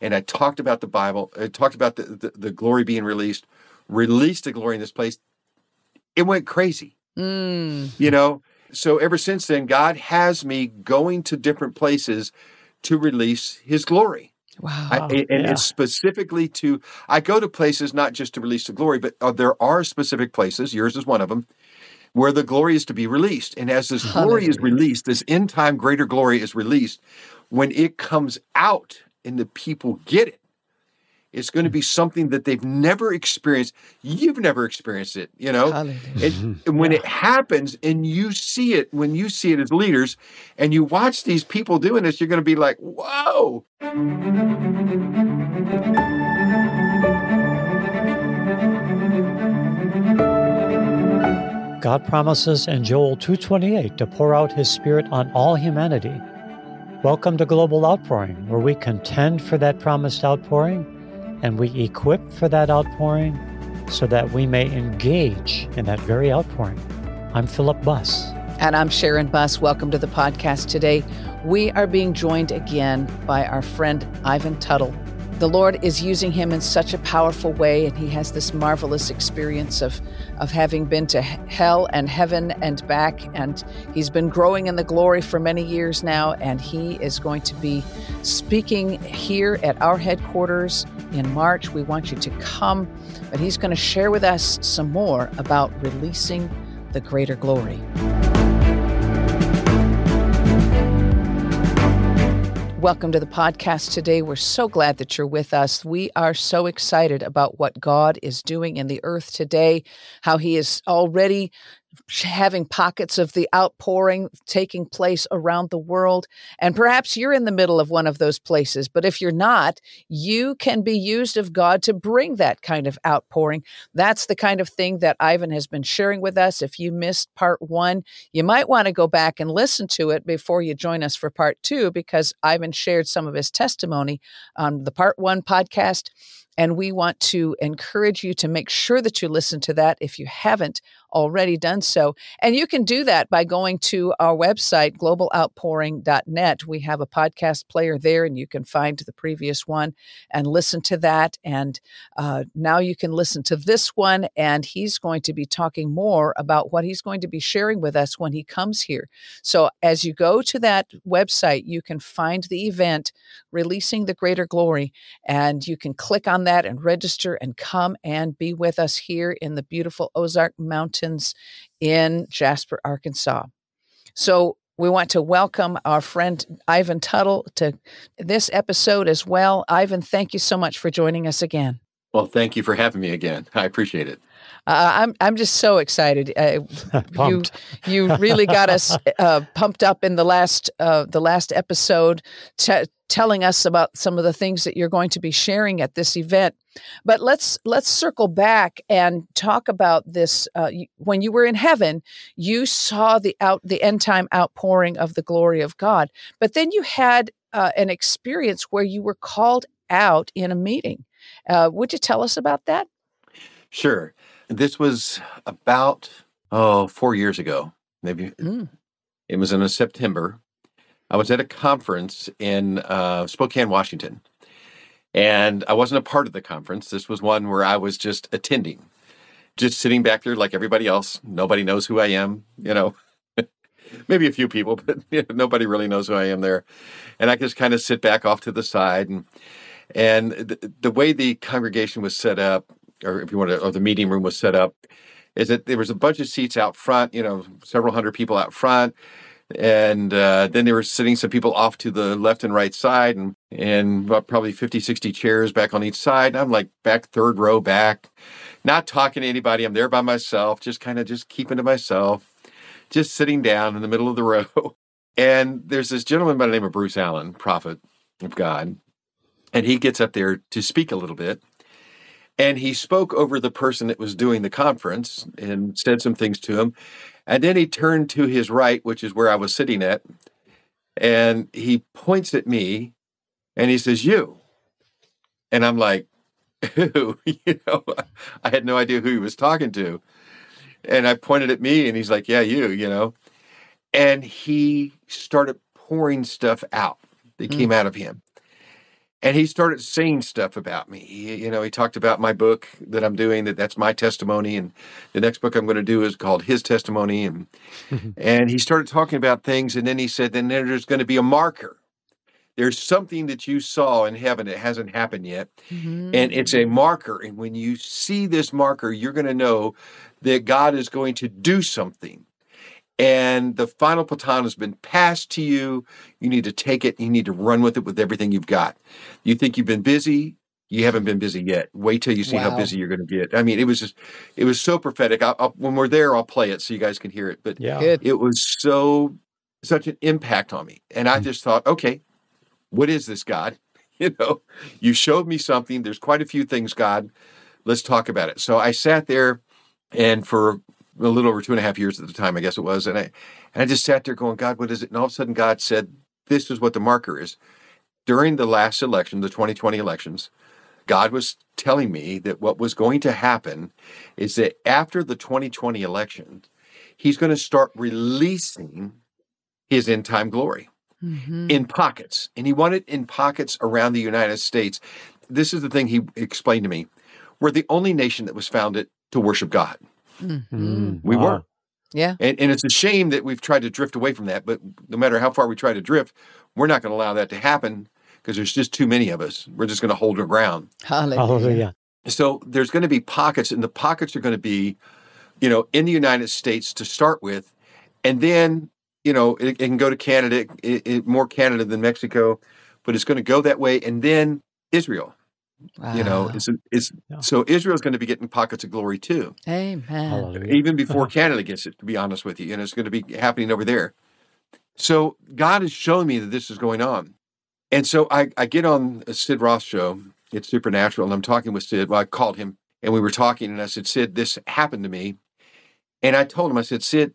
and I talked about the Bible, I talked about the, the, the glory being released, released the glory in this place, it went crazy. Mm. You know, so ever since then, God has me going to different places to release His glory. Wow. I, and yeah. it's specifically to, I go to places not just to release the glory, but uh, there are specific places, yours is one of them, where the glory is to be released. And as this glory is released, this end time greater glory is released, when it comes out and the people get it, it's going to be something that they've never experienced. You've never experienced it, you know? And, mm-hmm. and when it happens and you see it, when you see it as leaders and you watch these people doing this, you're going to be like, whoa. God promises in Joel 2:28 to pour out his spirit on all humanity. Welcome to Global Outpouring, where we contend for that promised outpouring and we equip for that outpouring so that we may engage in that very outpouring. I'm Philip Buss. And I'm Sharon Buss. Welcome to the podcast today. We are being joined again by our friend Ivan Tuttle. The Lord is using him in such a powerful way, and he has this marvelous experience of, of having been to hell and heaven and back. And he's been growing in the glory for many years now, and he is going to be speaking here at our headquarters in March. We want you to come, but he's going to share with us some more about releasing the greater glory. Welcome to the podcast today. We're so glad that you're with us. We are so excited about what God is doing in the earth today, how He is already having pockets of the outpouring taking place around the world. And perhaps you're in the middle of one of those places. But if you're not, you can be used of God to bring that kind of outpouring. That's the kind of thing that Ivan has been sharing with us. If you missed part one, you might want to go back and listen to it before you join us for part two, because Ivan shared some of his testimony on the part one podcast. And we want to encourage you to make sure that you listen to that if you haven't already done so. And you can do that by going to our website, globaloutpouring.net. We have a podcast player there, and you can find the previous one and listen to that. And uh, now you can listen to this one, and he's going to be talking more about what he's going to be sharing with us when he comes here. So as you go to that website, you can find the event, Releasing the Greater Glory, and you can click on that and register and come and be with us here in the beautiful Ozark Mountains in Jasper, Arkansas. So we want to welcome our friend Ivan Tuttle to this episode as well. Ivan, thank you so much for joining us again. Well, thank you for having me again. I appreciate it. Uh, I'm I'm just so excited. Uh, you you really got us uh, pumped up in the last uh, the last episode, t- telling us about some of the things that you're going to be sharing at this event. But let's let's circle back and talk about this. Uh, you- when you were in heaven, you saw the out the end time outpouring of the glory of God. But then you had uh, an experience where you were called out in a meeting. Uh, would you tell us about that? Sure. This was about, oh, four years ago. Maybe Mm. it was in a September. I was at a conference in uh, Spokane, Washington. And I wasn't a part of the conference. This was one where I was just attending, just sitting back there like everybody else. Nobody knows who I am, you know. Maybe a few people, but you know, nobody really knows who I am there. And I just kind of sit back off to the side. And and the, the way the congregation was set up, or if you want to, or the meeting room was set up, is that there was a bunch of seats out front, you know, several hundred people out front. And uh, then they were sitting some people off to the left and right side, and, and probably 50, 60 chairs back on each side. And I'm like back third row back, not talking to anybody. I'm there by myself, just kind of just keeping to myself, just sitting down in the middle of the row. And there's this gentleman by the name of Bruce Allen, prophet of God, and he gets up there to speak a little bit. And he spoke over the person that was doing the conference and said some things to him. And then he turned to his right, which is where I was sitting at, and he points at me and he says, You. And I'm like, Who? You know, I had no idea who he was talking to. And I pointed at me and he's like, Yeah, you, you know. And he started pouring stuff out that Mm. came out of him. And he started saying stuff about me. He, you know, he talked about my book that I'm doing, that that's my testimony, and the next book I'm going to do is called His Testimony, and and he started talking about things, and then he said, then there's going to be a marker. There's something that you saw in heaven that hasn't happened yet, Mhm. and it's a marker. And when you see this marker, you're going to know that God is going to do something. And the final baton has been passed to you. You need to take it. You need to run with it with everything you've got. You think you've been busy. You haven't been busy yet. Wait till you see how busy you're going to get. I mean, it was just, it was so prophetic. I'll, I'll, when we're there, I'll play it so you guys can hear it. But Yeah. Good. it was so, such an impact on me. And I Mm. just thought, okay, what is this, God? You know, you showed me something. There's quite a few things, God. Let's talk about it. So I sat there and for a little over two and a half years at the time, I guess it was. And I, and I just sat there going, God, what is it? And all of a sudden, God said, This is what the marker is. During the last election, the 2020 elections, God was telling me that what was going to happen is that after the 2020 election, He's going to start releasing His end time glory Mhm. in pockets. And He wanted in pockets around the United States. This is the thing He explained to me. We're the only nation that was founded to worship God. Mhm. Mm, We wow. were. Yeah. And, and it's a shame that we've tried to drift away from that. But no matter how far we try to drift, we're not going to allow that to happen because there's just too many of us. We're just going to hold our ground. Hallelujah. Hallelujah. So there's going to be pockets, and the pockets are going to be, you know, in the United States to start with. And then, you know, it, it can go to Canada, it, it, more Canada than Mexico, but it's going to go that way. And then Israel, you know, Wow. it's, it's Yeah. so Israel's going to be getting pockets of glory too. Amen. Hallelujah. even before Canada gets it, to be honest with you. And it's going to be happening over there. So God is showing me that this is going on. And so I, I get on a Sid Roth show. It's supernatural. And I'm talking with Sid. Well, I called him and we were talking and I said, Sid, this happened to me. And I told him, I said, Sid,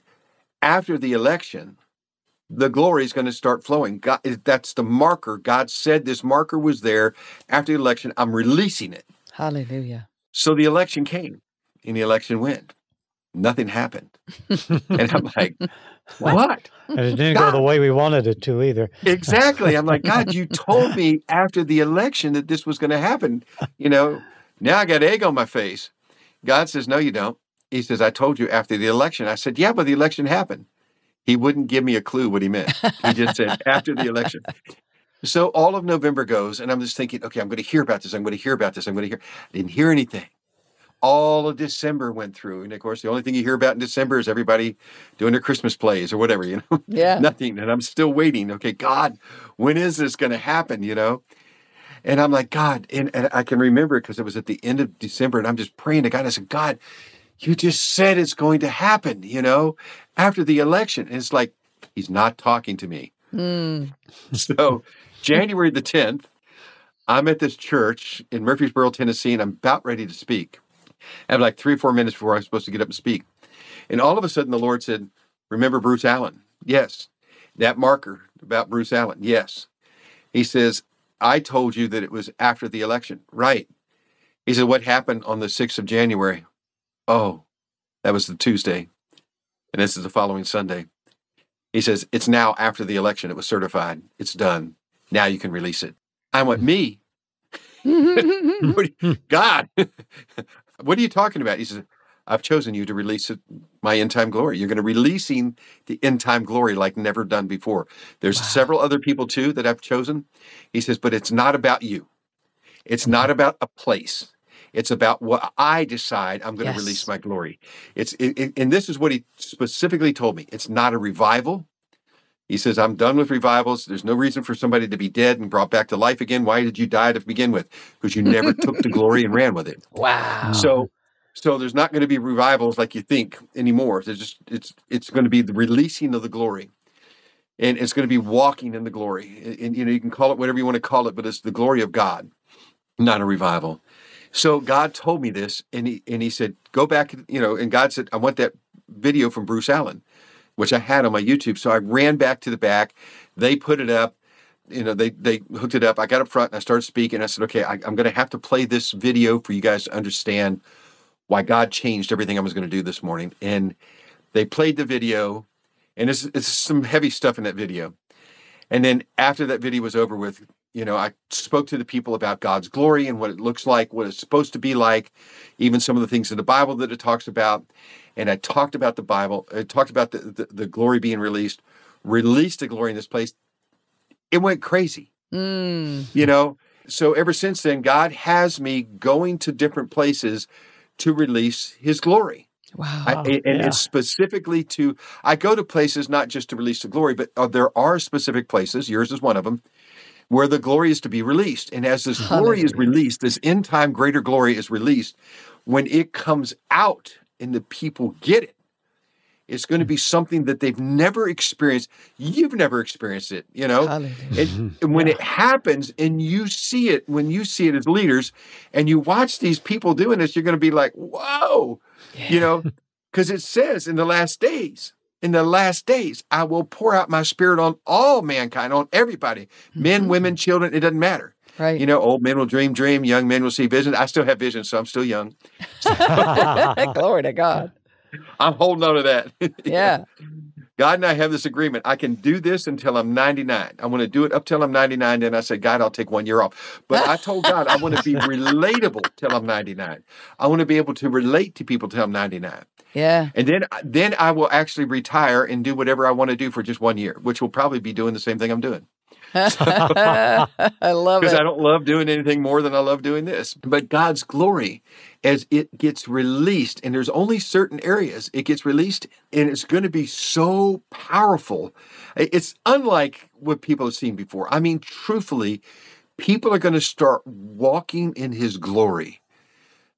after the election, the glory is going to start flowing. God, that's the marker. God said this marker was there after the election. I'm releasing it. Hallelujah. So the election came and the election went. Nothing happened. And I'm like, what? And it didn't go the way we wanted it to either. Exactly. I'm like, God, you told me after the election that this was going to happen. You know, now I got egg on my face. God says, no, you don't. He says, I told you after the election. I said, yeah, but the election happened. He wouldn't give me a clue what he meant. He just said, after the election. So all of November goes, and I'm just thinking, okay, I'm going to hear about this. I'm going to hear about this. I'm going to hear. I didn't hear anything. All of December went through. And of course, the only thing you hear about in December is everybody doing their Christmas plays or whatever, you know? Yeah. nothing. And I'm still waiting. Okay, God, when is this going to happen? You know? And I'm like, God, and, and I can remember because it was at the end of December, and I'm just praying to God. I said, God, you just said it's going to happen, you know, after the election. And it's like, He's not talking to me. Mm. So, January the 10th, I'm at this church in Murfreesboro, Tennessee, and I'm about ready to speak. I have like three or four minutes before I'm supposed to get up and speak. And all of a sudden, the Lord said, Remember Bruce Allen? Yes. That marker about Bruce Allen? Yes. He says, I told you that it was after the election. Right. He said, What happened on the 6th of January? Oh, that was the Tuesday. And this is the following Sunday. He says, It's now after the election. It was certified. It's done. Now you can release it. I went, Me? What do you- God, what are you talking about? He says, I've chosen you to release it, my end time glory. You're going to releasing the end time glory like never done before. There's Wow. several other people too that I've chosen. He says, but it's not about you. It's not about a place. It's about what I decide I'm going Yes. to release my glory. It's it, it- and this is what he specifically told me. It's not a revival. He says, I'm done with revivals. There's no reason for somebody to be dead and brought back to life again. Why did you die to begin with? Because you never took the glory and ran with it. wow. So, so there's not going to be revivals like you think anymore. There's just it's it's going to be the releasing of the glory, and it's going to be walking in the glory. And, and, you know you can call it whatever you want to call it, but it's the glory of God, not a revival. So God told me this, and he and he said, go back. You know, and God said, I want that video from Bruce Allen, which I had on my YouTube. So I ran back to the back. They put it up you know, they they hooked it up. I got up front and I started speaking. I said, okay, I, I'm going to have to play this video for you guys to understand why God changed everything I was going to do this morning. And they played the video, and it's it's some heavy stuff in that video. And then after that video was over with, You know, I spoke to the people about God's glory and what it looks like, what it's supposed to be like, even some of the things in the Bible that it talks about. And I talked about the Bible, I talked about the, the, the glory being released, released the glory in this place. It went crazy, Mm. you know? So ever since then, God has me going to different places to release his glory. Wow. I, and Yeah. it's specifically to I go to places not just to release the glory, but uh, there are specific places. Yours is one of them, where the glory is to be released. And as this glory is released, this end time greater glory is released. When it comes out and the people get it, it's going to be something that they've never experienced. You've never experienced it, you know. And, mm-hmm. and when it happens and you see it, when you see it as leaders and you watch these people doing this, you're going to be like, whoa, you know, because it says in the last days, in the last days, I will pour out my spirit on all mankind, on everybody, men, Mhm. women, children, it doesn't matter. Right. You know, old men will dream, dream, young men will see vision. I still have vision, so I'm still young. Glory to God. I'm holding on to that. Yeah. God and I have this agreement. I can do this until I'm 99. I want to do it up till I'm 99. Then I said, God, I'll take one year off. But I told God I want to be relatable till I'm 99. I want to be able to relate to people till I'm 99. Yeah. And then, then I will actually retire and do whatever I want to do for just one year, which will probably be doing the same thing I'm doing. I love it. Because. I don't love doing anything more than I love doing this. But God's glory, as it gets released, and there's only certain areas it gets released, and it's going to be so powerful. It's unlike what people have seen before. I mean, truthfully, people are going to start walking in His glory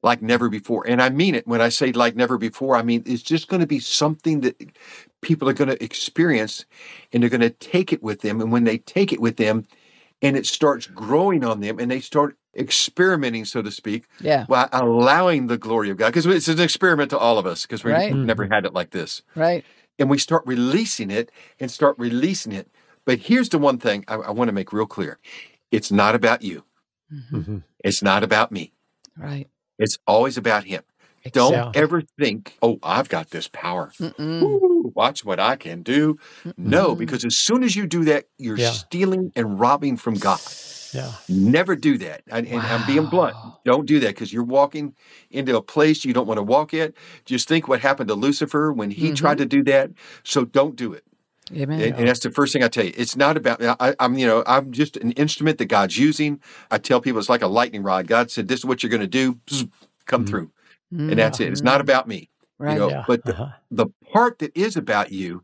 like never before. And I mean it when I say like never before. I mean, it's just going to be something that people are going to experience and they're going to take it with them. And when they take it with them and it starts growing on them and they start experimenting, so to speak, Yeah. while allowing the glory of God, because it's an experiment to all of us because we've Right. never had it like this. Right. And we start releasing it and start releasing it. But here's the one thing I, I want to make real clear it's not about you, Mhm. Mhm. it's not about me, Right. It's always about Him. Don't ever think, oh, I've got this power. Ooh, watch what I can do. No, Mm-mm. because as soon as you do that, you're Yeah. stealing and robbing from God. Yeah. Never do that. And, and I'm being blunt. Don't do that because you're walking into a place you don't want to walk at. Just think what happened to Lucifer when he Mhm. tried to do that. So don't do it. Amen. And, and that's the first thing I tell you. It's not about. I, I'm, you know, I'm just an instrument that God's using. I tell people it's like a lightning rod. God said, "This is what you're going to do. Bzz, Come Mhm. through," and that's it. It's not about me. right. You know, Yeah. but the, Uh-huh. the part that is about you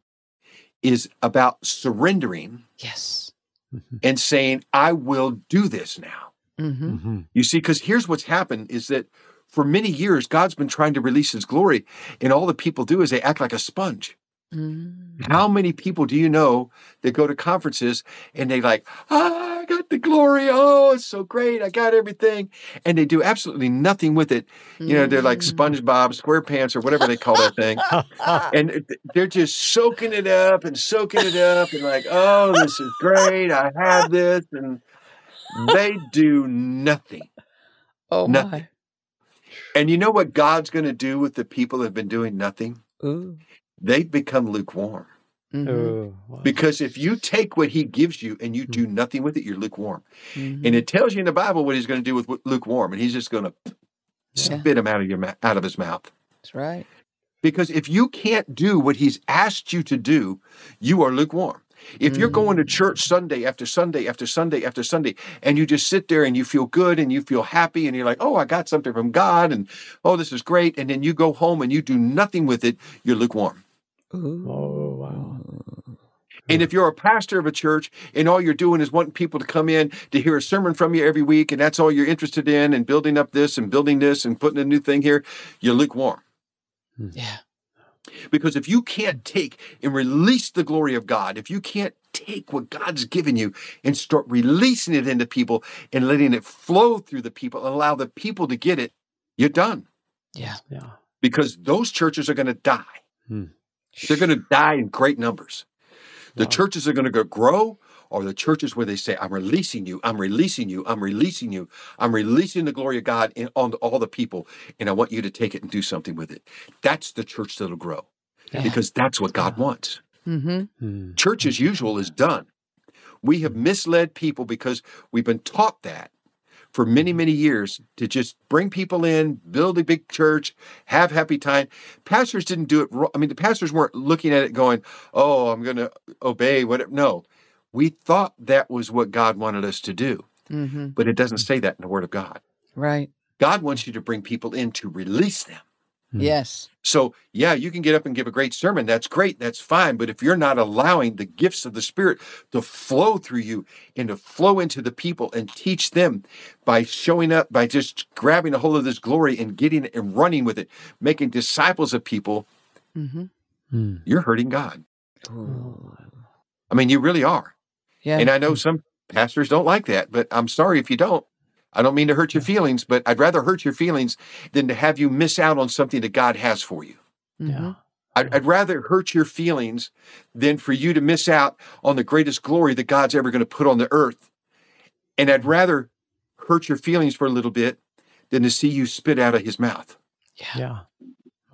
is about surrendering Yes. Mhm. and saying, "I will do this now." Mm-hmm. Mhm. You see, because here's what's happened is that for many years, God's been trying to release his glory, and all the people do is they act like a sponge. Mm. How many people do you know that go to conferences and they like, ah, I got the glory. Oh, it's so great. I got everything. And they do absolutely nothing with it. You know, they're like Mm. SpongeBob, SquarePants, or whatever they call that thing. And they're just soaking it up and soaking it up and like, oh, this is great. I have this. And they do nothing. Oh nothing. my. And you know what God's going to do with the people that have been doing nothing? Ooh. They become lukewarm. Mhm. Ooh, wow. Because if you take what he gives you and you do nothing with it, you're lukewarm. Mhm. And it tells you in the Bible what he's going to do with lukewarm, and he's just going to Yeah. spit him out of your ma- out of his mouth. That's right. Because if you can't do what he's asked you to do, you are lukewarm. If you're going to church Sunday after Sunday after Sunday after Sunday, and you just sit there and you feel good and you feel happy and you're like, oh, I got something from God, and oh, this is great, and then you go home and you do nothing with it, you're lukewarm. Ooh. Oh, wow. And if you're a pastor of a church and all you're doing is wanting people to come in to hear a sermon from you every week, and that's all you're interested in, and building up this and building this and putting a new thing here, you're lukewarm. Yeah. Because if you can't take and release the glory of God, if you can't take what God's given you and start releasing it into people and letting it flow through the people and allow the people to get it, you're done. Yeah. Yeah. Because those churches are going to die. Hmm. They're going to die in great numbers. The Wow. churches are going to grow, or the churches where they say, I'm releasing you, I'm releasing you, I'm releasing you, I'm releasing the glory of God in, on all the people, and I want you to take it and do something with it. That's the church that'll grow Yeah. because that's what God wants. Mm-hmm. Hmm. Church as usual is done. We have misled people because we've been taught that for many, many years to just bring people in, build a big church, have happy time. Pastors didn't do it wrong. I mean, the pastors weren't looking at it going, oh, I'm going to obey whatever. No, we thought that was what God wanted us to do, hmm but it doesn't say that in the Word of God. Right. God wants you to bring people in to release them. Mm. Yes. So, yeah, you can get up and give a great sermon. That's great. That's fine. But if you're not allowing the gifts of the Spirit to flow through you and to flow into the people and teach them by showing up, by just grabbing a hold of this glory and getting it and running with it, making disciples of people, hmm Mm. you're hurting God. I mean, you really are. Yeah. And I know some pastors don't like that, but I'm sorry if you don't. I don't mean to hurt your feelings, but I'd rather hurt your feelings than to have you miss out on something that God has for you. Yeah. Mm-hmm. I'd, I'd rather hurt your feelings than for you to miss out on the greatest glory that God's ever going to put on the earth. And I'd rather hurt your feelings for a little bit than to see you spit out of his mouth. Yeah. Yeah.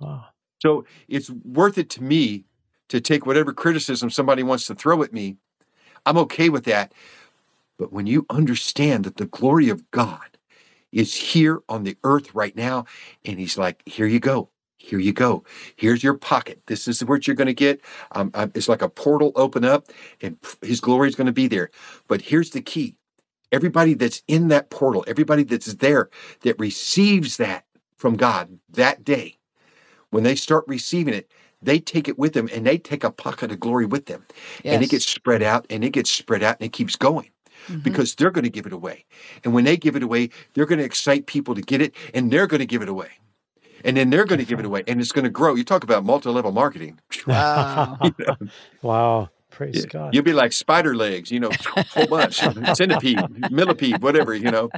Wow. So it's worth it to me to take whatever criticism somebody wants to throw at me. I'm okay with that. But when you understand that the glory of God is here on the earth right now, and He's like, here you go. Here you go. Here's your pocket. This is what you're going to get. Um, um, it's like a portal open up, and His glory is going to be there. But here's the key everybody that's in that portal, everybody that's there that receives that from God that day, when they start receiving it, they take it with them and they take a pocket of glory with them. And it gets spread out and it gets spread out and it keeps going Mhm. because they're going to give it away. And when they give it away, they're going to excite people to get it and they're going to give it away. And then they're going to give it away and it's going to grow. You talk about multi level marketing. Wow. wow. Praise God. You'll be like spider legs, you know, whole bunch, centipede, millipede, whatever, you know.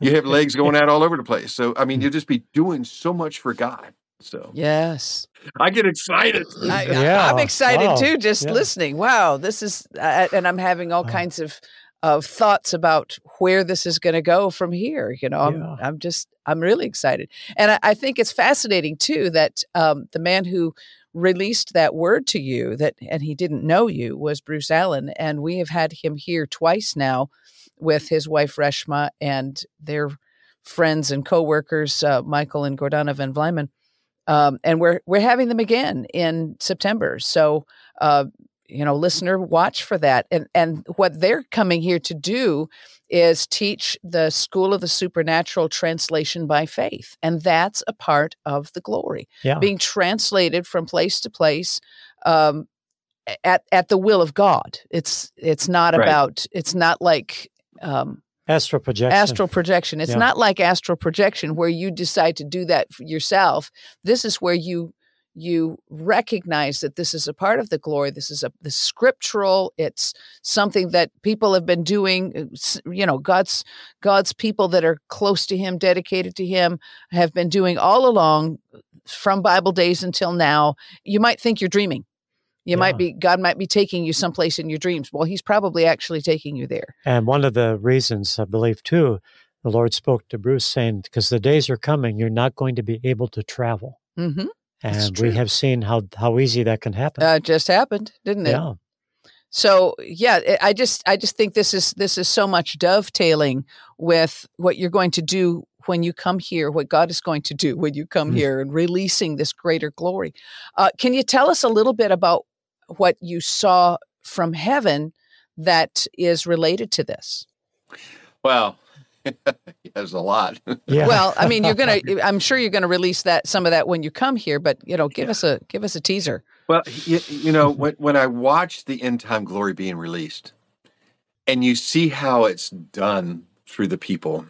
You have legs going out all over the place. So, I mean, you'll just be doing so much for God. So yes. I get excited. I, Yeah, am excited wow, too, just yeah. listening. Wow, this is, uh, and I'm having all Wow. kinds of of thoughts about where this is going to go from here. You know, I'm Yeah. I'm just I'm really excited, and I, I think it's fascinating too that um, the man who released that word to you that and he didn't know you was Bruce Allen, and we have had him here twice now with his wife Reshma and their friends and coworkers uh, Michael and Gordana Van Vlymen um, and we're we're having them again in September. So, uh, you know, listener, watch for that. And and what they're coming here to do is teach the School of the Supernatural translation by faith, and that's a part of the glory, Yeah. being translated from place to place. Um, at, at the will of God. It's it's not Right. about it's not like um, Astral projection. astral projection. It's Yeah. not like astral projection where you decide to do that yourself. This is where you you recognize that this is a part of the glory. This is a the scriptural. It's something that people have been doing. uh, You know, God's God's people that are close to Him, dedicated to Him, have been doing all along, from Bible days until now. You might think you're dreaming. You Yeah. might be God might be taking you someplace in your dreams. Well, He's probably actually taking you there. And one of the reasons I believe too, the Lord spoke to Bruce saying, because the days are coming, you're not going to be able to travel. hmm That's And we have seen how how easy that can happen. Uh, it just happened, didn't it? yeah. So yeah, I just I just think this is this is so much dovetailing with what you're going to do when you come here, what God is going to do when you come Mm. here, and releasing this greater glory. Uh, can you tell us a little bit about what you saw from heaven that is related to this? Well, there's a lot. Yeah. Well, I mean, you're gonna I'm sure you're gonna release that some of that when you come here, but you know, give Yeah. us a give us a teaser. Well, you, you know, when, when I watch the end time glory being released and you see how it's done through the people,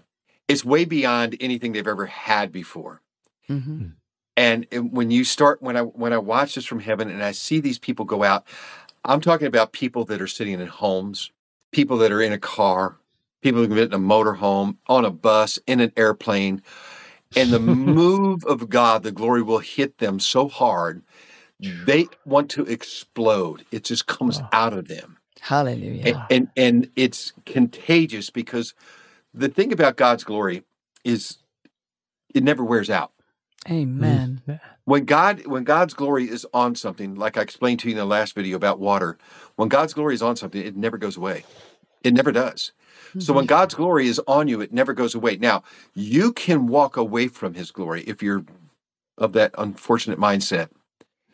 it's way beyond anything they've ever had before. hmm And when you start, when I when I watch this from heaven and I see these people go out, I'm talking about people that are sitting in homes, people that are in a car, people who get in a motorhome, on a bus, in an airplane, and the move of God, the glory will hit them so hard, they want to explode. It just comes Wow. out of them Hallelujah. and, and and it's contagious because the thing about God's glory is it never wears out. Amen. Mm. When God when God's glory is on something, like I explained to you in the last video about water, when God's glory is on something, it never goes away. It never does. So when mm-hmm. God's glory is on you, it never goes away. Now, you can walk away from his glory if you're of that unfortunate mindset.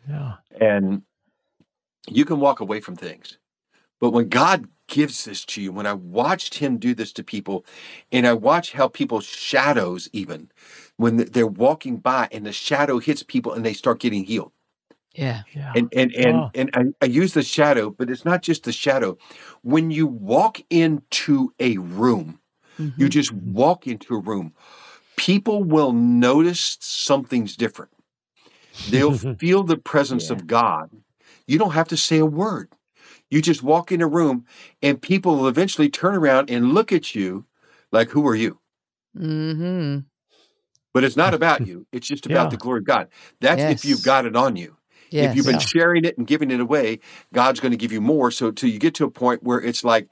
Yeah. And you can walk away from things. But when God gives this to you, when I watched him do this to people, and I watch how people's shadows, even when they're walking by and the shadow hits people and they start getting healed. Yeah. Yeah. And and and, Wow. and I, I use the shadow, but it's not just the shadow. When you walk into a room, you Mhm. just walk into a room, people will notice something's different. They'll feel the presence Yeah. of God. You don't have to say a word. You just walk in a room and people will eventually turn around and look at you like, who are you? Mhm. But it's not about you. It's just about Yeah. the glory of God. That's if you've got it on you. Yes. If you've been Yeah. sharing it and giving it away, God's going to give you more. So till you get to a point where it's like,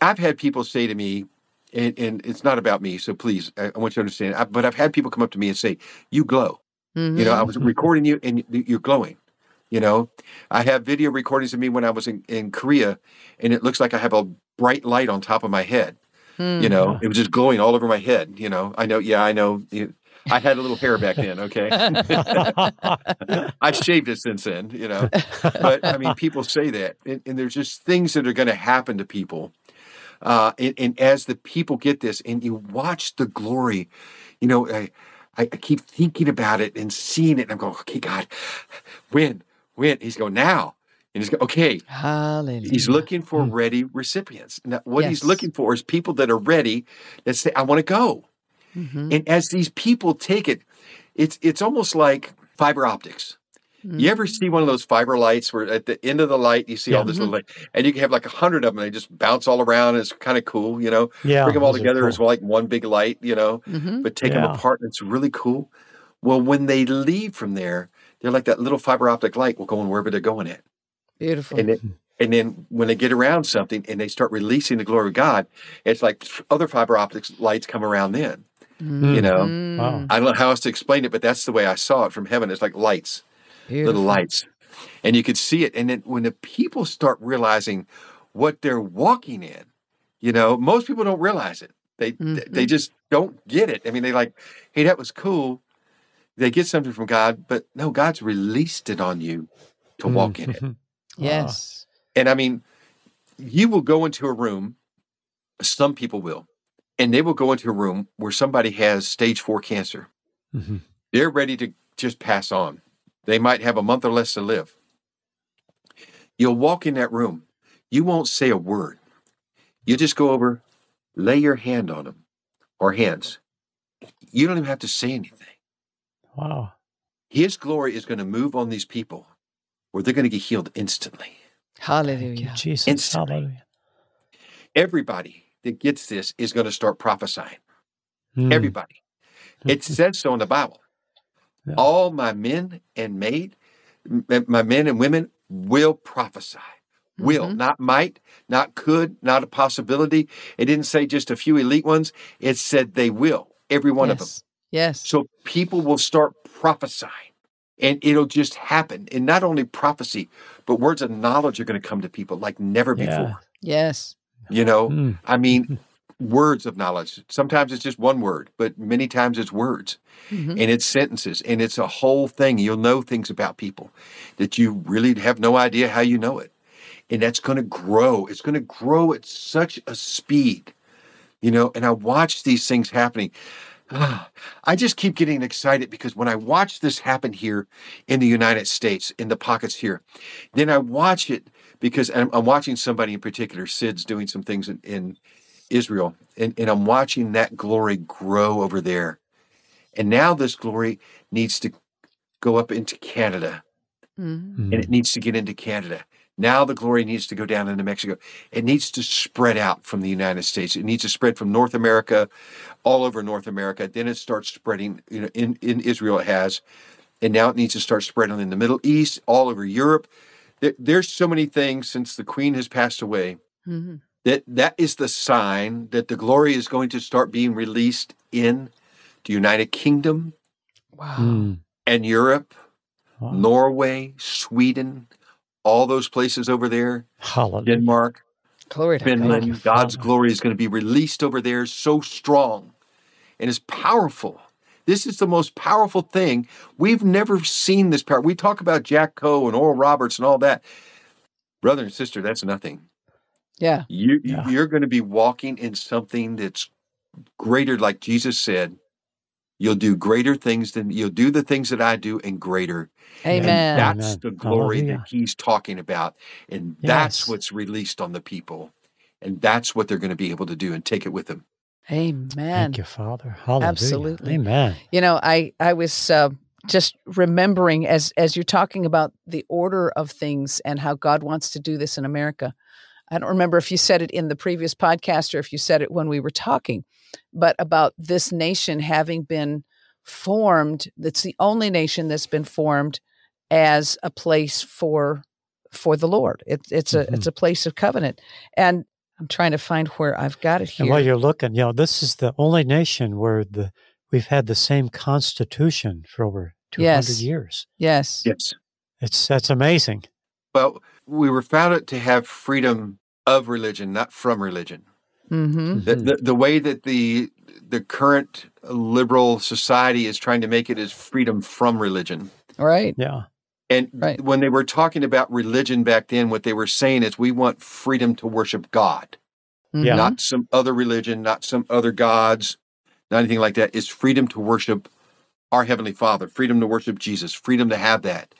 I've had people say to me, and, and it's not about me, so please, I, I want you to understand. I, but I've had people come up to me and say, "You glow." You know, I was mm-hmm. Mm-hmm. recording you, and you- you're glowing. You know, I have video recordings of me when I was in, in Korea, and it looks like I have a bright light on top of my head. You know, mm-hmm. it was just glowing all over my head. You know, I know. Yeah, I know. You- I had a little hair back then. Okay, I shaved it since then. You know, but I mean, people say that, and, and there's just things that are going to happen to people. Uh, and, and as the people get this, and you watch the glory, you know, I, I I keep thinking about it and seeing it, and I'm going, okay, God, when, when? He's going now, and he's going, okay. Hallelujah. He's looking for Hmm. ready recipients. Now, what he's looking for is people that are ready that say, "I want to go." Mhm. And as these people take it, it's it's almost like fiber optics. You ever see one of those fiber lights where at the end of the light you see all Yeah. this little light, and you can have like a hundred of them. They just bounce all around. It's kind of cool, you know. yeah. Bring them all together cool. as like one big light, you know. Mhm. But take them apart, and it's really cool. Well, when they leave from there, they're like that little fiber optic light will go in wherever they're going at. Beautiful. And it, and then when they get around something and they start releasing the glory of God, it's like other fiber optics lights come around then. Mhm. You know, Wow. I don't know how else to explain it, but that's the way I saw it from heaven. It's like lights, Beautiful. little lights, and you could see it. And then when the people start realizing what they're walking in, you know, most people don't realize it. They they Mhm. just don't get it. I mean, they like, hey, that was cool. They get something from God, but no, God's released it on you to walk in it. Mhm. Yes. And I mean, you will go into a room, some people will, and they will go into a room where somebody has stage four cancer. Mhm. They're ready to just pass on. They might have a month or less to live. You'll walk in that room. You won't say a word. You just go over, lay your hand on them or hands. You don't even have to say anything. Wow. His glory is going to move on these people where they're going to get healed instantly. Thank you, Hallelujah. Jesus. Instantly. Hallelujah. Everybody that gets this is going to start prophesying. Mm. Everybody. It says so in the Bible. Yeah. All my men and maid, my men and women will prophesy. Will, Mhm. not might, not could, not a possibility. It didn't say just a few elite ones. It said they will, every one of them. yes. Yes. So people will start prophesying and it'll just happen. And not only prophecy, but words of knowledge are going to come to people like never Yeah. before. Yes. You know, Mm. I mean, words of knowledge. Sometimes it's just one word, but many times it's words Mhm. and it's sentences and it's a whole thing. You'll know things about people that you really have no idea how you know it. And that's going to grow. It's going to grow at such a speed, you know. And I watch these things happening. I just keep getting excited because when I watch this happen here in the United States, in the pockets here, then I watch it because I'm, I'm watching somebody in particular, Sid's doing some things in, in Israel, and, and I'm watching that glory grow over there. And now this glory needs to go up into Canada Mhm. and it needs to get into Canada. Now the glory needs to go down into Mexico. It needs to spread out from the United States. It needs to spread from North America, all over North America. Then it starts spreading. You know, in in Israel it has, and now it needs to start spreading in the Middle East, all over Europe. There, there's so many things since the Queen has passed away Mhm. that that is the sign that the glory is going to start being released in the United Kingdom Wow. Mm. and Europe, Wow. Norway, Sweden, all those places over there. Hallelujah. Denmark. Glory to Finland, you, God's glory is going to be released over there so strong and is powerful. This is the most powerful thing. We've never seen this power. We talk about Jack Coe and Oral Roberts and all that. Brother and sister, that's nothing. Yeah. You Yeah. you're going to be walking in something that's greater like Jesus said. You'll do greater things than you'll do the things that I do and greater. Amen. And that's Amen. the glory Hallelujah. that he's talking about. And that's Yes. what's released on the people. And that's what they're going to be able to do and take it with them. Amen. Thank you, Father. Hallelujah. Absolutely. Amen. You know, I I was uh, just remembering as as you're talking about the order of things and how God wants to do this in America. I don't remember if you said it in the previous podcast or if you said it when we were talking, but about this nation having been formed. That's the only nation that's been formed as a place for for the Lord. It, it's a Mhm. it's a place of covenant, and I'm trying to find where I've got it here. And while you're looking, you know, this is the only nation where the we've had the same constitution for over 200 Yes. years. yes. Yes. It's that's amazing. Well, we were founded to have freedom of religion, not from religion. Mm-hmm. The, Mhm. the, the way that the the current liberal society is trying to make it is freedom from religion. Right. Yeah. And Right. when they were talking about religion back then, what they were saying is we want freedom to worship God, Yeah. Mhm. not some other religion, not some other gods, not anything like that. It's freedom to worship our Heavenly Father, freedom to worship Jesus, freedom to have that.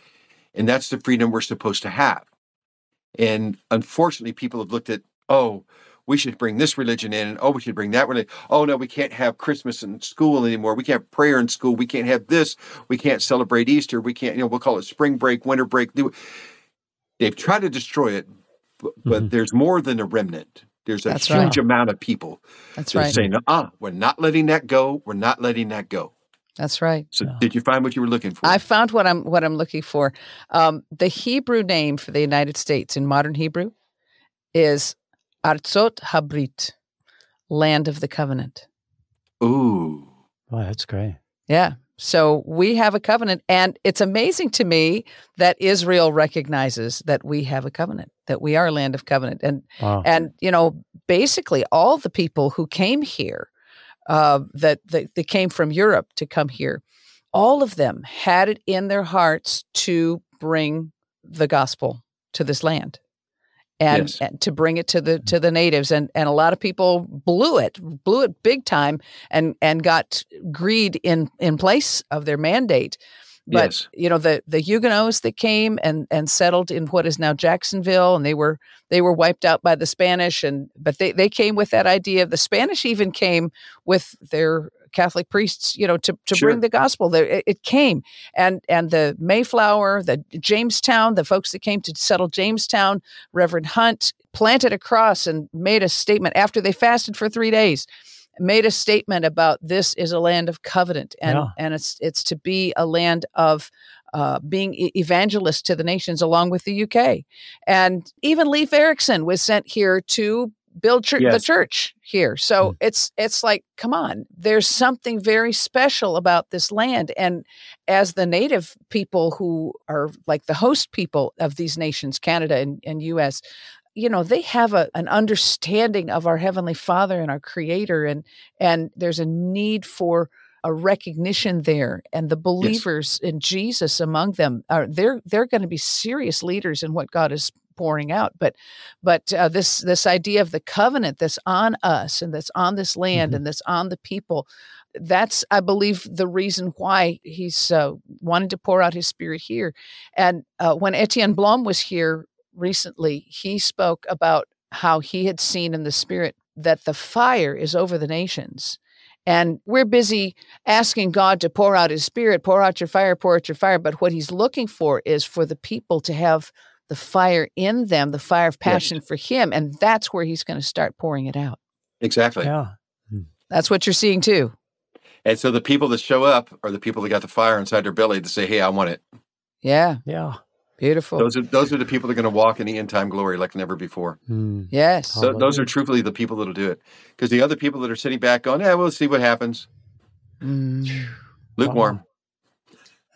And that's the freedom we're supposed to have. And unfortunately, people have looked at, oh, we should bring this religion in, and oh, we should bring that religion. Oh, no, we can't have Christmas in school anymore. We can't have prayer in school. We can't have this. We can't celebrate Easter. We can't, you know, we'll call it spring break, winter break. They've tried to destroy it, but, but Mhm. there's more than a remnant. There's a That's huge right. amount of people That's that are right. saying, ah, we're not letting that go. We're not letting that go. That's right. So, Yeah. did you find what you were looking for? I found what I'm what I'm looking for. Um, the Hebrew name for the United States in modern Hebrew is Artsot Habrit, land of the covenant. Ooh. Wow, that's great. Yeah. So we have a covenant, and it's amazing to me that Israel recognizes that we have a covenant, that we are a land of covenant, and Wow. and you know basically all the people who came here uh, that, that that came from Europe to come here, all of them had it in their hearts to bring the gospel to this land. And, Yes. and to bring it to the to the natives and and a lot of people blew it blew it big time and and got greed in in place of their mandate but yes. you know the the Huguenots that came and and settled in what is now Jacksonville, and they were they were wiped out by the Spanish, and but they they came with that idea. The Spanish even came with their Catholic priests, you know, to to Sure. bring the gospel. There it, it came, and and the Mayflower, the Jamestown, the folks that came to settle Jamestown, Reverend Hunt planted a cross and made a statement after they fasted for three days made a statement about this is a land of covenant and Yeah. and it's it's to be a land of uh, being evangelist to the nations along with the UK and even Leif Erikson was sent here to build chur- the church here so Hmm. it's it's like come on there's something very special about this land and as the native people who are like the host people of these nations Canada and, and US you know they have a, an understanding of our heavenly father and our creator and and there's a need for a recognition there and the believers in jesus among them are they're they're going to be serious leaders in what god is pouring out but but uh, this this idea of the covenant that's on us and that's on this land Mhm. and that's on the people that's i believe the reason why he's uh, wanting to pour out his spirit here and uh, when etienne blom was here recently, he spoke about how he had seen in the spirit that the fire is over the nations. And we're busy asking God to pour out his spirit, pour out your fire, pour out your fire. But what he's looking for is for the people to have the fire in them, the fire of passion for him. And that's where he's going to start pouring it out. Exactly. Yeah. That's what you're seeing too. And so the people that show up are the people that got the fire inside their belly to say, "Hey, I want it." Yeah. Yeah. Beautiful. Those are those are the people that are going to walk in the end time glory like never before. Mm. yes. Th- those are truthfully the people that'll do it. Because the other people that are sitting back going, "Yeah, we'll see what happens." Mm. Lukewarm.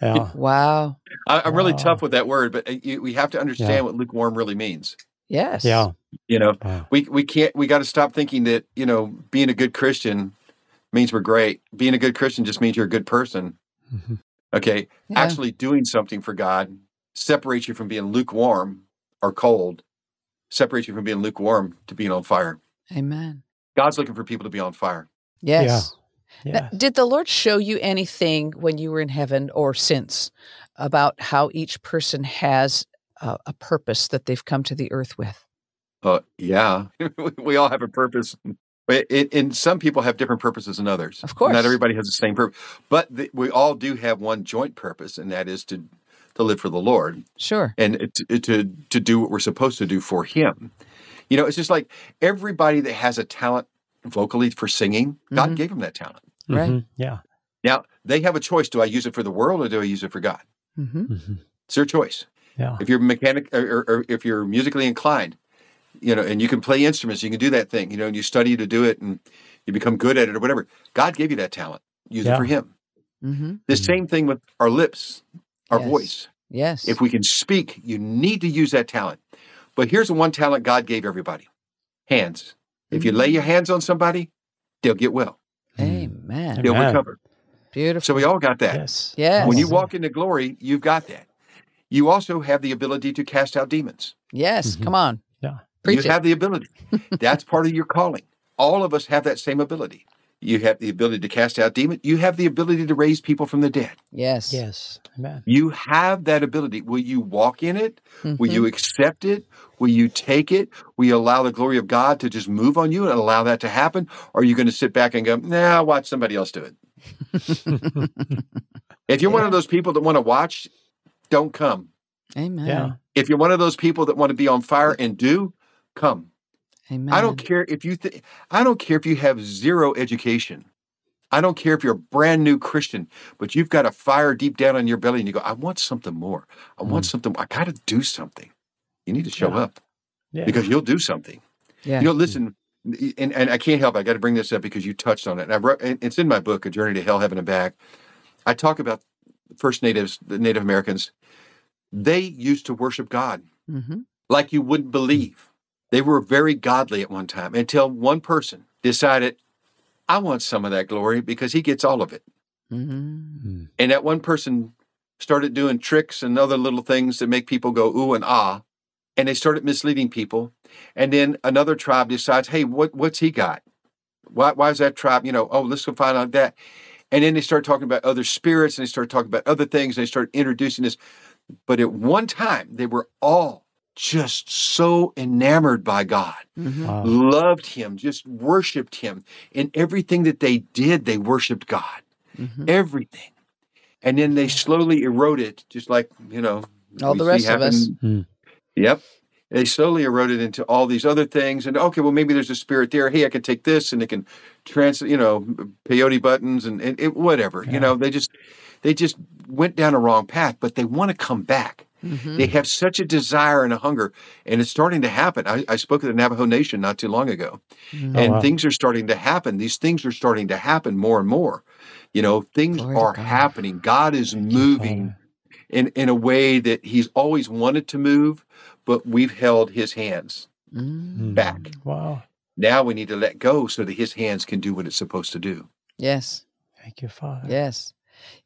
Yeah. Wow. I, I'm really tough with that word, but uh, you, we have to understand Yeah. what lukewarm really means. Yes. Yeah. You know, Wow. we we can't we got to stop thinking that you know being a good Christian means we're great. Being a good Christian just means you're a good person. Mhm. Okay, Yeah. actually doing something for God separates you from being lukewarm or cold. Separates you from being lukewarm to being on fire. Amen. God's looking for people to be on fire. Yes. Now, Yeah. did the Lord show you anything when you were in heaven or since about how each person has a, a purpose that they've come to the earth with? Uh, yeah, we all have a purpose. But it, and some people have different purposes than others. Of course. not everybody has the same purpose, but the, we all do have one joint purpose, and that is to to live for the Lord Sure. and to to to do what we're supposed to do for Him. You know, it's just like everybody that has a talent vocally for singing, God Mhm. gave them that talent. Right. Mhm. Yeah. Now they have a choice: do I use it for the world or do I use it for God? hmm Mhm. It's their choice. Yeah. if you're mechanic or, or, or if you're musically inclined you know and you can play instruments you can do that thing you know and you study to do it and you become good at it or whatever god gave you that talent use it for him hmm the Mhm. same thing with our lips our Yes. voice Yes. if we can speak you need to use that talent but here's the one talent god gave everybody hands if you lay your hands on somebody they'll get well Amen. they'll Amen. recover Beautiful. so we all got that Yes. Yes. when you walk into glory you've got that you also have the ability to cast out demons yes. Mhm. Come on. Yeah. Preach you it. have the ability. That's part of your calling. All of us have that same ability. You have the ability to cast out demons. You have the ability to raise people from the dead. yes. Yes. Amen. You have that ability. Will you walk in it? Will Mhm. you accept it? Will you take it? Will you allow the glory of God to just move on you and allow that to happen? Or are you going to sit back and go, nah, watch somebody else do it? If you're one of those people that want to watch, don't come. Amen. Yeah. If you're one of those people that want to be on fire and do, come. Amen. I don't care if you think I don't care if you have zero education. I don't care if you're a brand new Christian, but you've got a fire deep down in your belly and you go, I want something more. I want Mm. something. I got to do something. You need to show Yeah. up Yeah. because you'll do something. Yeah. You know, listen, and, and I can't help. it. I got to bring this up because you touched on it. And I wrote, and it's in my book, A Journey to Hell, Heaven, and Back. I talk about first natives, the Native Americans. They used to worship God hmm like you wouldn't believe. They were very godly at one time until one person decided, I want some of that glory because he gets all of it. hmm Mm. And that one person started doing tricks and other little things that make people go ooh and ah. And they started misleading people. And then another tribe decides, hey, what, what's he got? Why, why is that tribe, you know, oh, let's go find out that. And then they start talking about other spirits and they start talking about other things. And they start introducing this. But at one time, they were all just so enamored by God, hmm Wow. loved Him, just worshiped Him. In everything that they did, they worshiped God, hmm everything. And then they slowly eroded, just like, you know, All the see rest of us. happen- Hmm. Yep. They slowly eroded into all these other things. And okay, well, maybe there's a spirit there. Hey, I can take this and it can trans, you know, peyote buttons and, and it, whatever. Yeah. You know, they just, they just went down a wrong path, but they want to come back. Hmm They have such a desire and a hunger, and it's starting to happen. I, I spoke at the Navajo Nation not too long ago, Mhm. Oh, and wow. things are starting to happen. These things are starting to happen more and more. You know, things Glory are God. happening. God is Thank moving Father. in, in a way that He's always wanted to move, but we've held His hands. Mm. back. Mm. Wow. Now we need to let go so that His hands can do what it's supposed to do. Yes. Thank you, Father. Yes.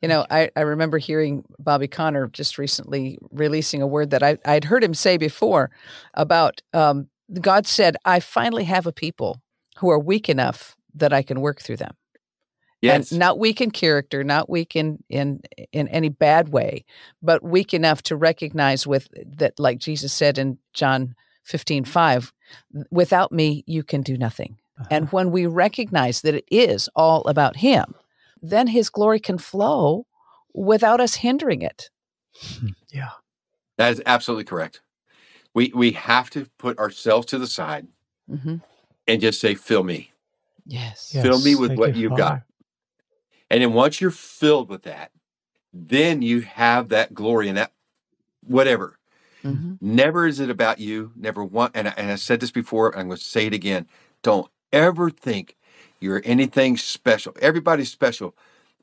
You know, I, I remember hearing Bobby Conner just recently releasing a word that I, I'd heard him say before about um, God said, I finally have a people who are weak enough that I can work through them. Yes. And not weak in character, not weak in, in in any bad way, but weak enough to recognize with that, like Jesus said in John 15, 5, without me, you can do nothing. Uh-huh. And when we recognize that it is all about Him, then His glory can flow without us hindering it. yeah. that is absolutely correct. We we have to put ourselves to the side hmm and just say, "Fill me." Yes. Yes. Fill me with Thank what you, you've got. And then once you're filled with that, then you have that glory and that whatever. hmm Never is it about you. Never want. And I, and I said this before. I'm going to say it again. Don't ever think you're anything special. Everybody's special,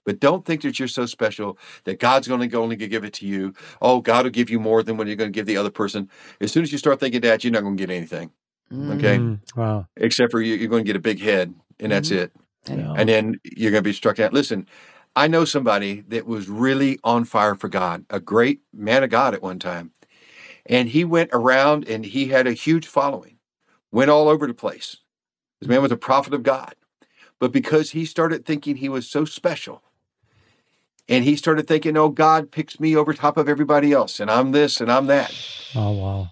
But don't think that you're so special that God's going to only give it to you. Oh, God will give you more than what you're going to give the other person. As soon as you start thinking that, you're not going to get anything. Okay. Mm, wow. Except for you, you're going to get a big head, and that's Mhm. it. Yeah. And then you're going to be struck down. Listen, I know somebody that was really on fire for God, a great man of God at one time. And he went around and he had a huge following, went all over the place. This man was a prophet of God. But because he started thinking he was so special, and he started thinking, oh, God picks me over top of everybody else, and I'm this and I'm that. Oh wow.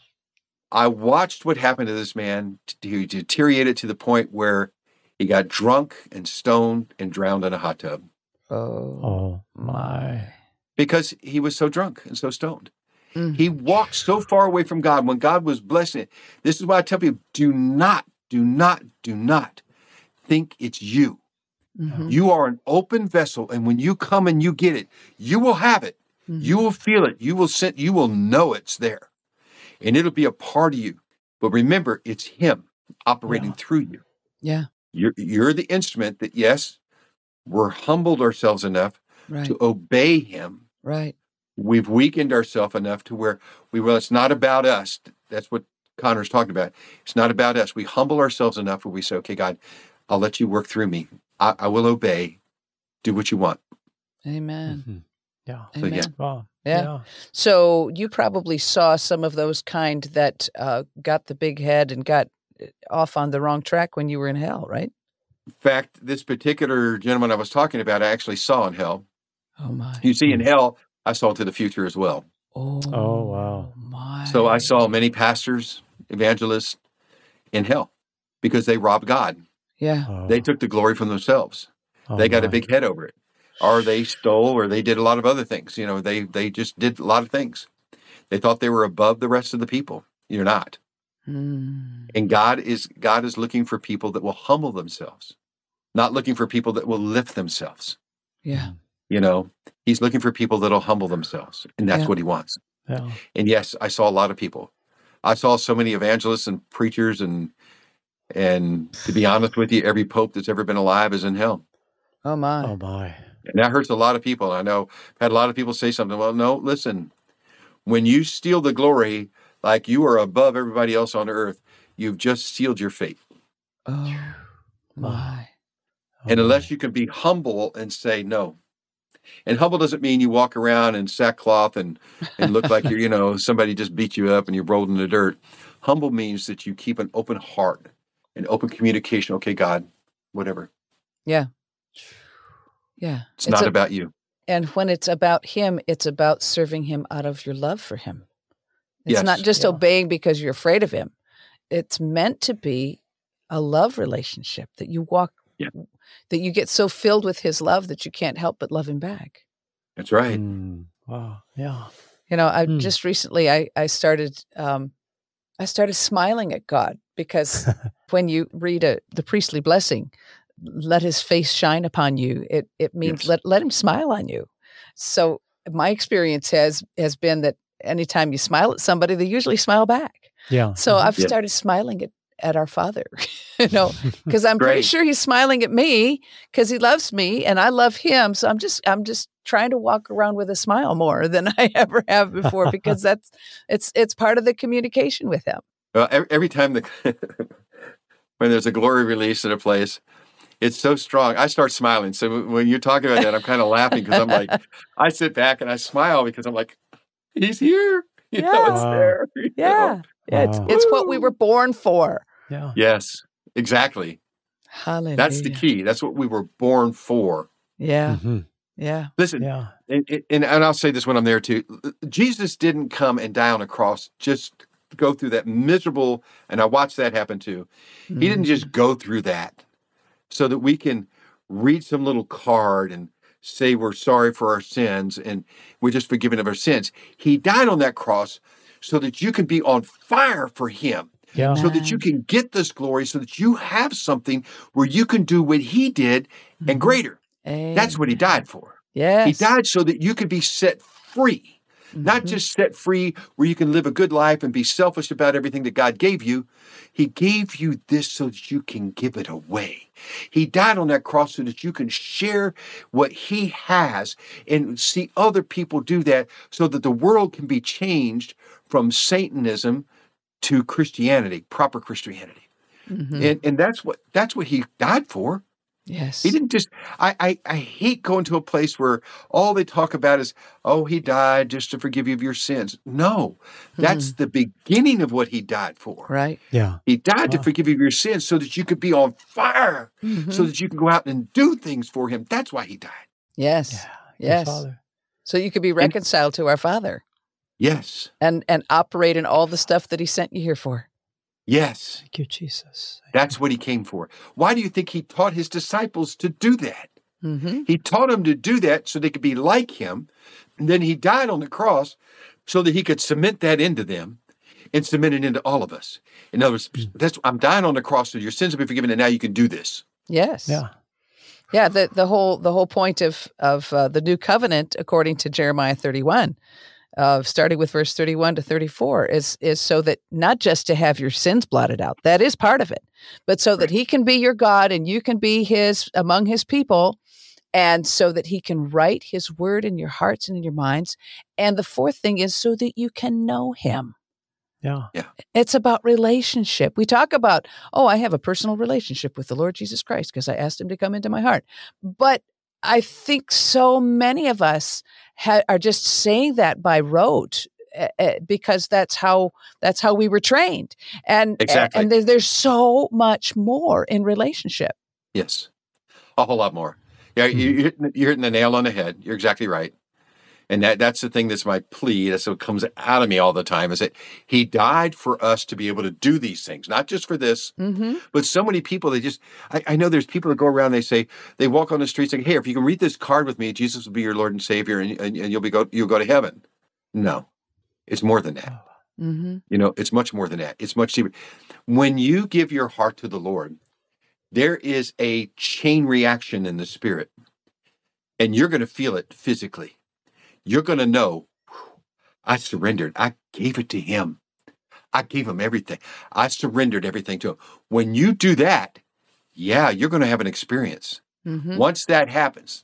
I watched what happened to this man. He deteriorated to the point where he got drunk and stoned and drowned in a hot tub Oh, Oh my. because he was so drunk and so stoned. Mm. He walked so far away from God when God was blessing it. This is why I tell people do not, do not, do not think it's you. Mhm. You are an open vessel, and when you come and you get it, you will have it. Mhm. You will feel it. You will sit, you will know it's there. And it'll be a part of you. But remember, it's him operating Yeah. through you. Yeah. You're you're the instrument that, yes, we're humbled ourselves enough Right. to obey him. Right. We've weakened ourselves enough to where we well, it's not about us. That's what Conner's talking about. It's not about us. We humble ourselves enough where we say, okay, God, I'll let you work through me. I, I will obey. Do what you want. Amen. Mhm. Yeah. So, yeah. Amen. Wow. Yeah. So you probably saw some of those kind that uh, got the big head and got uh, off on the wrong track when you were in hell, right? In fact, this particular gentleman I was talking about, I actually saw in hell. Oh my. You see, in hell, I saw into the future as well. Oh. Oh, wow. My. So I saw many pastors, evangelists in hell because they robbed God. Yeah. Oh, They took the glory from themselves. oh they got a big head over it. Or they stole or they did a lot of other things. You know, they they just did a lot of things. They thought they were above the rest of the people. You're not. Mm. And God is God is looking for people that will humble themselves, not looking for people that will lift themselves. Yeah. You know, he's looking for people that'll humble themselves, and that's Yeah. what he wants. Yeah. And yes, I saw a lot of people. I saw so many evangelists and preachers, and and to be honest with you, every pope that's ever been alive is in hell, Oh my. Oh my. and that hurts a lot of people. I know I've had a lot of people say something. Well, no, listen, when you steal the glory, like you are above everybody else on earth, you've just sealed your fate. Oh my. Oh. oh, and unless my. you can be humble and say no and humble doesn't mean you walk around in sackcloth and and look like you're you know somebody just beat you up and you're rolled in the dirt humble means that you keep an open heart and open communication okay god whatever Yeah. Yeah. It's, not a- about you And when it's about him, it's about serving him out of your love for him. It's not just Yeah. obeying because you're afraid of him. It's meant to be a love relationship that you walk Yeah. that you get so filled with his love that you can't help but love him back. that's right Mm, wow. Yeah. You know, I Hmm. just recently I I started um I started smiling at God because when you read a the priestly blessing, let his face shine upon you, it it means Yes. let let him smile on you. So my experience has has been that anytime you smile at somebody, they usually smile back. Yeah. So mm-hmm. I've Yeah. started smiling at at our Father, you know, because I'm pretty sure He's smiling at me because He loves me and I love Him. So I'm just I'm just trying to walk around with a smile more than I ever have before because that's it's it's part of the communication with Him. Well, every, every time the when there's a glory release in a place it's so strong i start smiling so when you're talking about that i'm kind of laughing because i'm like i sit back and i smile because i'm like he's here you know it's Wow. there you know? Yeah, yeah it's Wow. it's what we were born for. Yeah. Yes, exactly. Hallelujah. That's the key. That's what we were born for. Yeah, Mhm. yeah, Listen, Yeah. and, and, and I'll say this when I'm there too. Jesus didn't come and die on a cross just to go through that miserable, and I watched that happen too. He didn't Mm. just go through that so that we can read some little card and say we're sorry for our sins and we're just forgiven of our sins. He died on that cross so that you can be on fire for him. Yeah. so that you can get this glory, so that you have something where you can do what he did and Mhm. greater. That's what he died for. Yes. He died so that you could be set free, not Mhm. just set free where you can live a good life and be selfish about everything that God gave you. He gave you this so that you can give it away. He died on that cross so that you can share what He has and see other people do that so that the world can be changed from Satanism to Christianity, proper Christianity. Mhm. And, and that's what that's what He died for. Yes. He didn't just. I, I I hate going to a place where all they talk about is, "Oh, he died just to forgive you of your sins." No, that's the beginning of what he died for. right. Yeah. He died to forgive you of your sins, so that you could be on fire, Mhm. so that you can go out and do things for him. That's why he died. yes. Yeah. Yes. So you could be reconciled to our Father Yes, and and operate in all the stuff that He sent you here for. Yes. Thank you, Jesus. Thank That's you. what he came for. Why do you think he taught his disciples to do that? Mm-hmm. He taught them to do that so they could be like him. And then he died on the cross so that he could cement that into them and cement it into all of us. In other words, mm. that's I'm dying on the cross so your sins will be forgiven, and now you can do this. Yes. Yeah. Yeah. The the whole the whole point of of uh, the new covenant, according to Jeremiah 31, of starting with verse 31 to 34 is is so that not just to have your sins blotted out that is part of it but so right. that he can be your god and you can be his among his people and so that he can write his word in your hearts and in your minds and the fourth thing is so that you can know him yeah. yeah. It's about relationship. We talk about, oh, I have a personal relationship with the Lord Jesus Christ because I asked him to come into my heart. But I think so many of us ha- are just saying that by rote uh, uh, because that's how that's how we were trained. And Exactly. and there's so much more in relationship. Yes, a whole lot more. Yeah, you- you're, you're hitting the nail on the head. You're exactly right. And that, that's the thing that's my plea. That's what comes out of me all the time is that he died for us to be able to do these things, not just for this, Mm-hmm. But so many people, they just, I, I know there's people that go around, they say, they walk on the streets like, hey, if you can read this card with me, Jesus will be your Lord and Savior and, and, and you'll be go, you'll go to heaven. No, it's more than that. Mm-hmm. You know, it's much more than that. It's much deeper. When you give your heart to the Lord, there is a chain reaction in the spirit and you're going to feel it physically. You're going to know, I surrendered. I gave it to him. I gave him everything. I surrendered everything to him. When you do that, yeah, you're going to have an experience. Mm-hmm. Once that happens,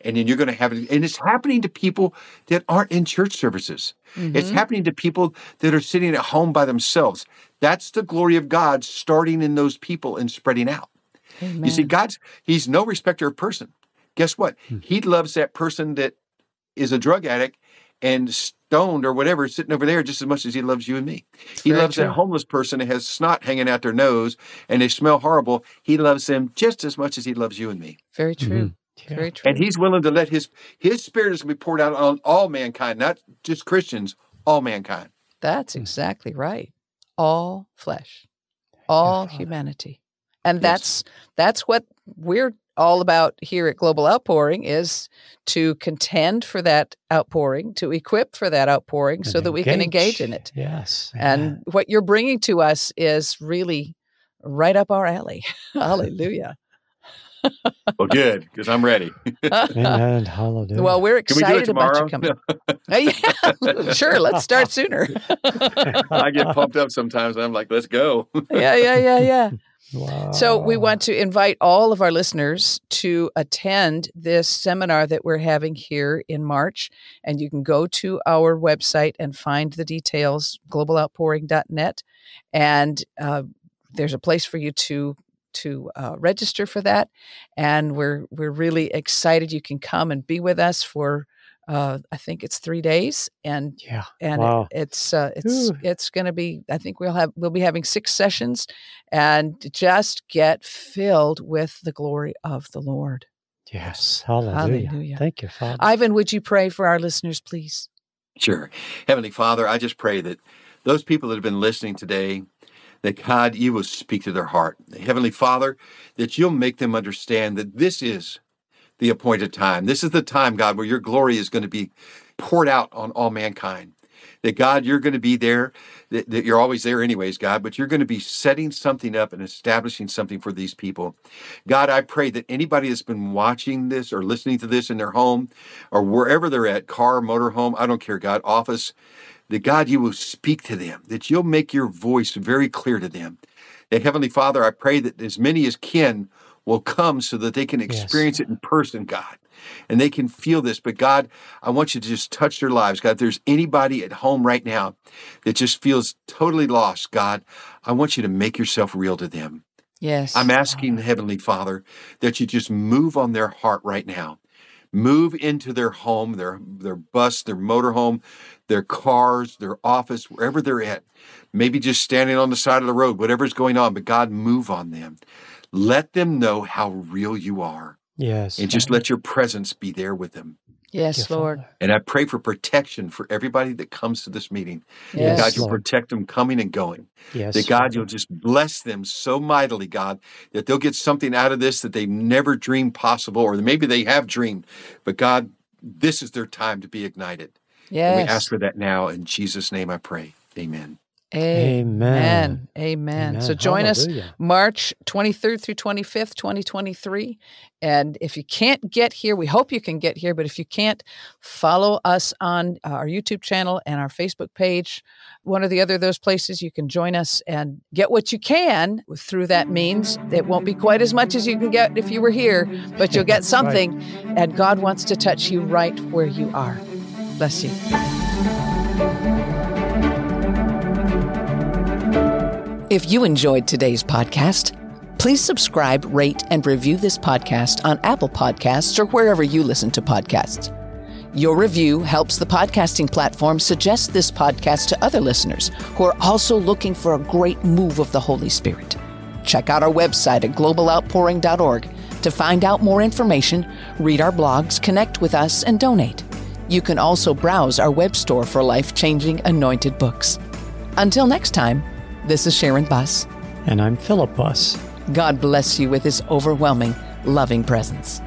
and then you're going to have it, and it's happening to people that aren't in church services. It's Mm-hmm. happening to people that are sitting at home by themselves. That's the glory of God starting in those people and spreading out. You see, God's He's no respecter of person. Guess what? Hmm. He loves that person that is a drug addict and stoned or whatever, sitting over there just as much as he loves you and me. He very loves true. that homeless person that has snot hanging out their nose and they smell horrible. He loves them just as much as he loves you and me. Very true. Mhm. Yeah. Very true. And he's willing to let his his spirit is going to be poured out on all mankind, not just Christians, all mankind. That's exactly right. All flesh, all Father. humanity. And Yes. that's that's what we're all about here at Global Outpouring is to contend for that outpouring, to equip for that outpouring so And that we can engage in it. Yes. And what you're bringing to us is really right up our alley. Hallelujah. Well, good, because I'm ready. Amen. Hallelujah. well, we're Can we excited about you coming. Uh, yeah, sure. Let's start sooner. I get pumped up sometimes. And I'm like, let's go. yeah, yeah, yeah, yeah. Wow. So we want to invite all of our listeners to attend this seminar that we're having here in March. And you can go to our website and find the details, globaloutpouring.net. And uh, there's a place for you to to uh, register for that. And we're we're really excited. You can come and be with us for uh, I think it's three days, and Yeah. and Wow. it, it's uh, it's Ooh. it's going to be. I think we'll have we'll be having six sessions, and just get filled with the glory of the Lord. Yes. Hallelujah. Hallelujah. Thank you, Father. Ivan, would you pray for our listeners, please? Sure. Heavenly Father, I just pray that those people that have been listening today, that God, you will speak to their heart. Heavenly Father, that you'll make them understand that this is the appointed time. This is the time, God, where your glory is going to be poured out on all mankind. that God, you're going to be there, that, that you're always there anyways, God, but you're going to be setting something up and establishing something for these people. God, I pray that anybody that's been watching this or listening to this in their home or wherever they're at, car, motor home, I don't care, God, office, that God, you will speak to them, that you'll make your voice very clear to them. That Heavenly Father, I pray that as many as can will come so that they can experience yes. it in person, God and they can feel this. But God, I want you to just touch their lives. God, if there's anybody at home right now that just feels totally lost, God, I want you to make yourself real to them. Yes. I'm asking Heavenly Father that you just move on their heart right now. Move into their home, their their bus, their motorhome, their cars, their office, wherever they're at. Maybe just standing on the side of the road, whatever's going on, but God, move on them. Let them know how real you are. Yes. And just let your presence be there with them. Yes, Lord. And I pray for protection for everybody that comes to this meeting. Yes, that God, you'll Lord. protect them coming and going. Yes. That God, you'll just bless them so mightily, God, that they'll get something out of this that they never dreamed possible, or maybe they have dreamed. But God, this is their time to be ignited. Yes. And we ask for that now. In Jesus' name I pray. Amen. Amen. Amen. Amen. So join Hallelujah. us March 23rd through 25th, 2023. And if you can't get here, we hope you can get here, but if you can't, follow us on uh, our YouTube channel and our Facebook page. One or the other of those places, you can join us and get what you can through that means. It won't be quite as much as you can get if you were here, but you'll get something. right. And God wants to touch you right where you are. Bless you. If you enjoyed today's podcast, please subscribe, rate, and review this podcast on Apple Podcasts or wherever you listen to podcasts. Your review helps the podcasting platform suggest this podcast to other listeners who are also looking for a great move of the Holy Spirit. Check out our website at globaloutpouring.org to find out more information, read our blogs, connect with us, and donate. You can also browse our web store for life changing anointed books. Until next time, this is Sharon Buss. And I'm Philip Buss. God bless you with his overwhelming, loving presence.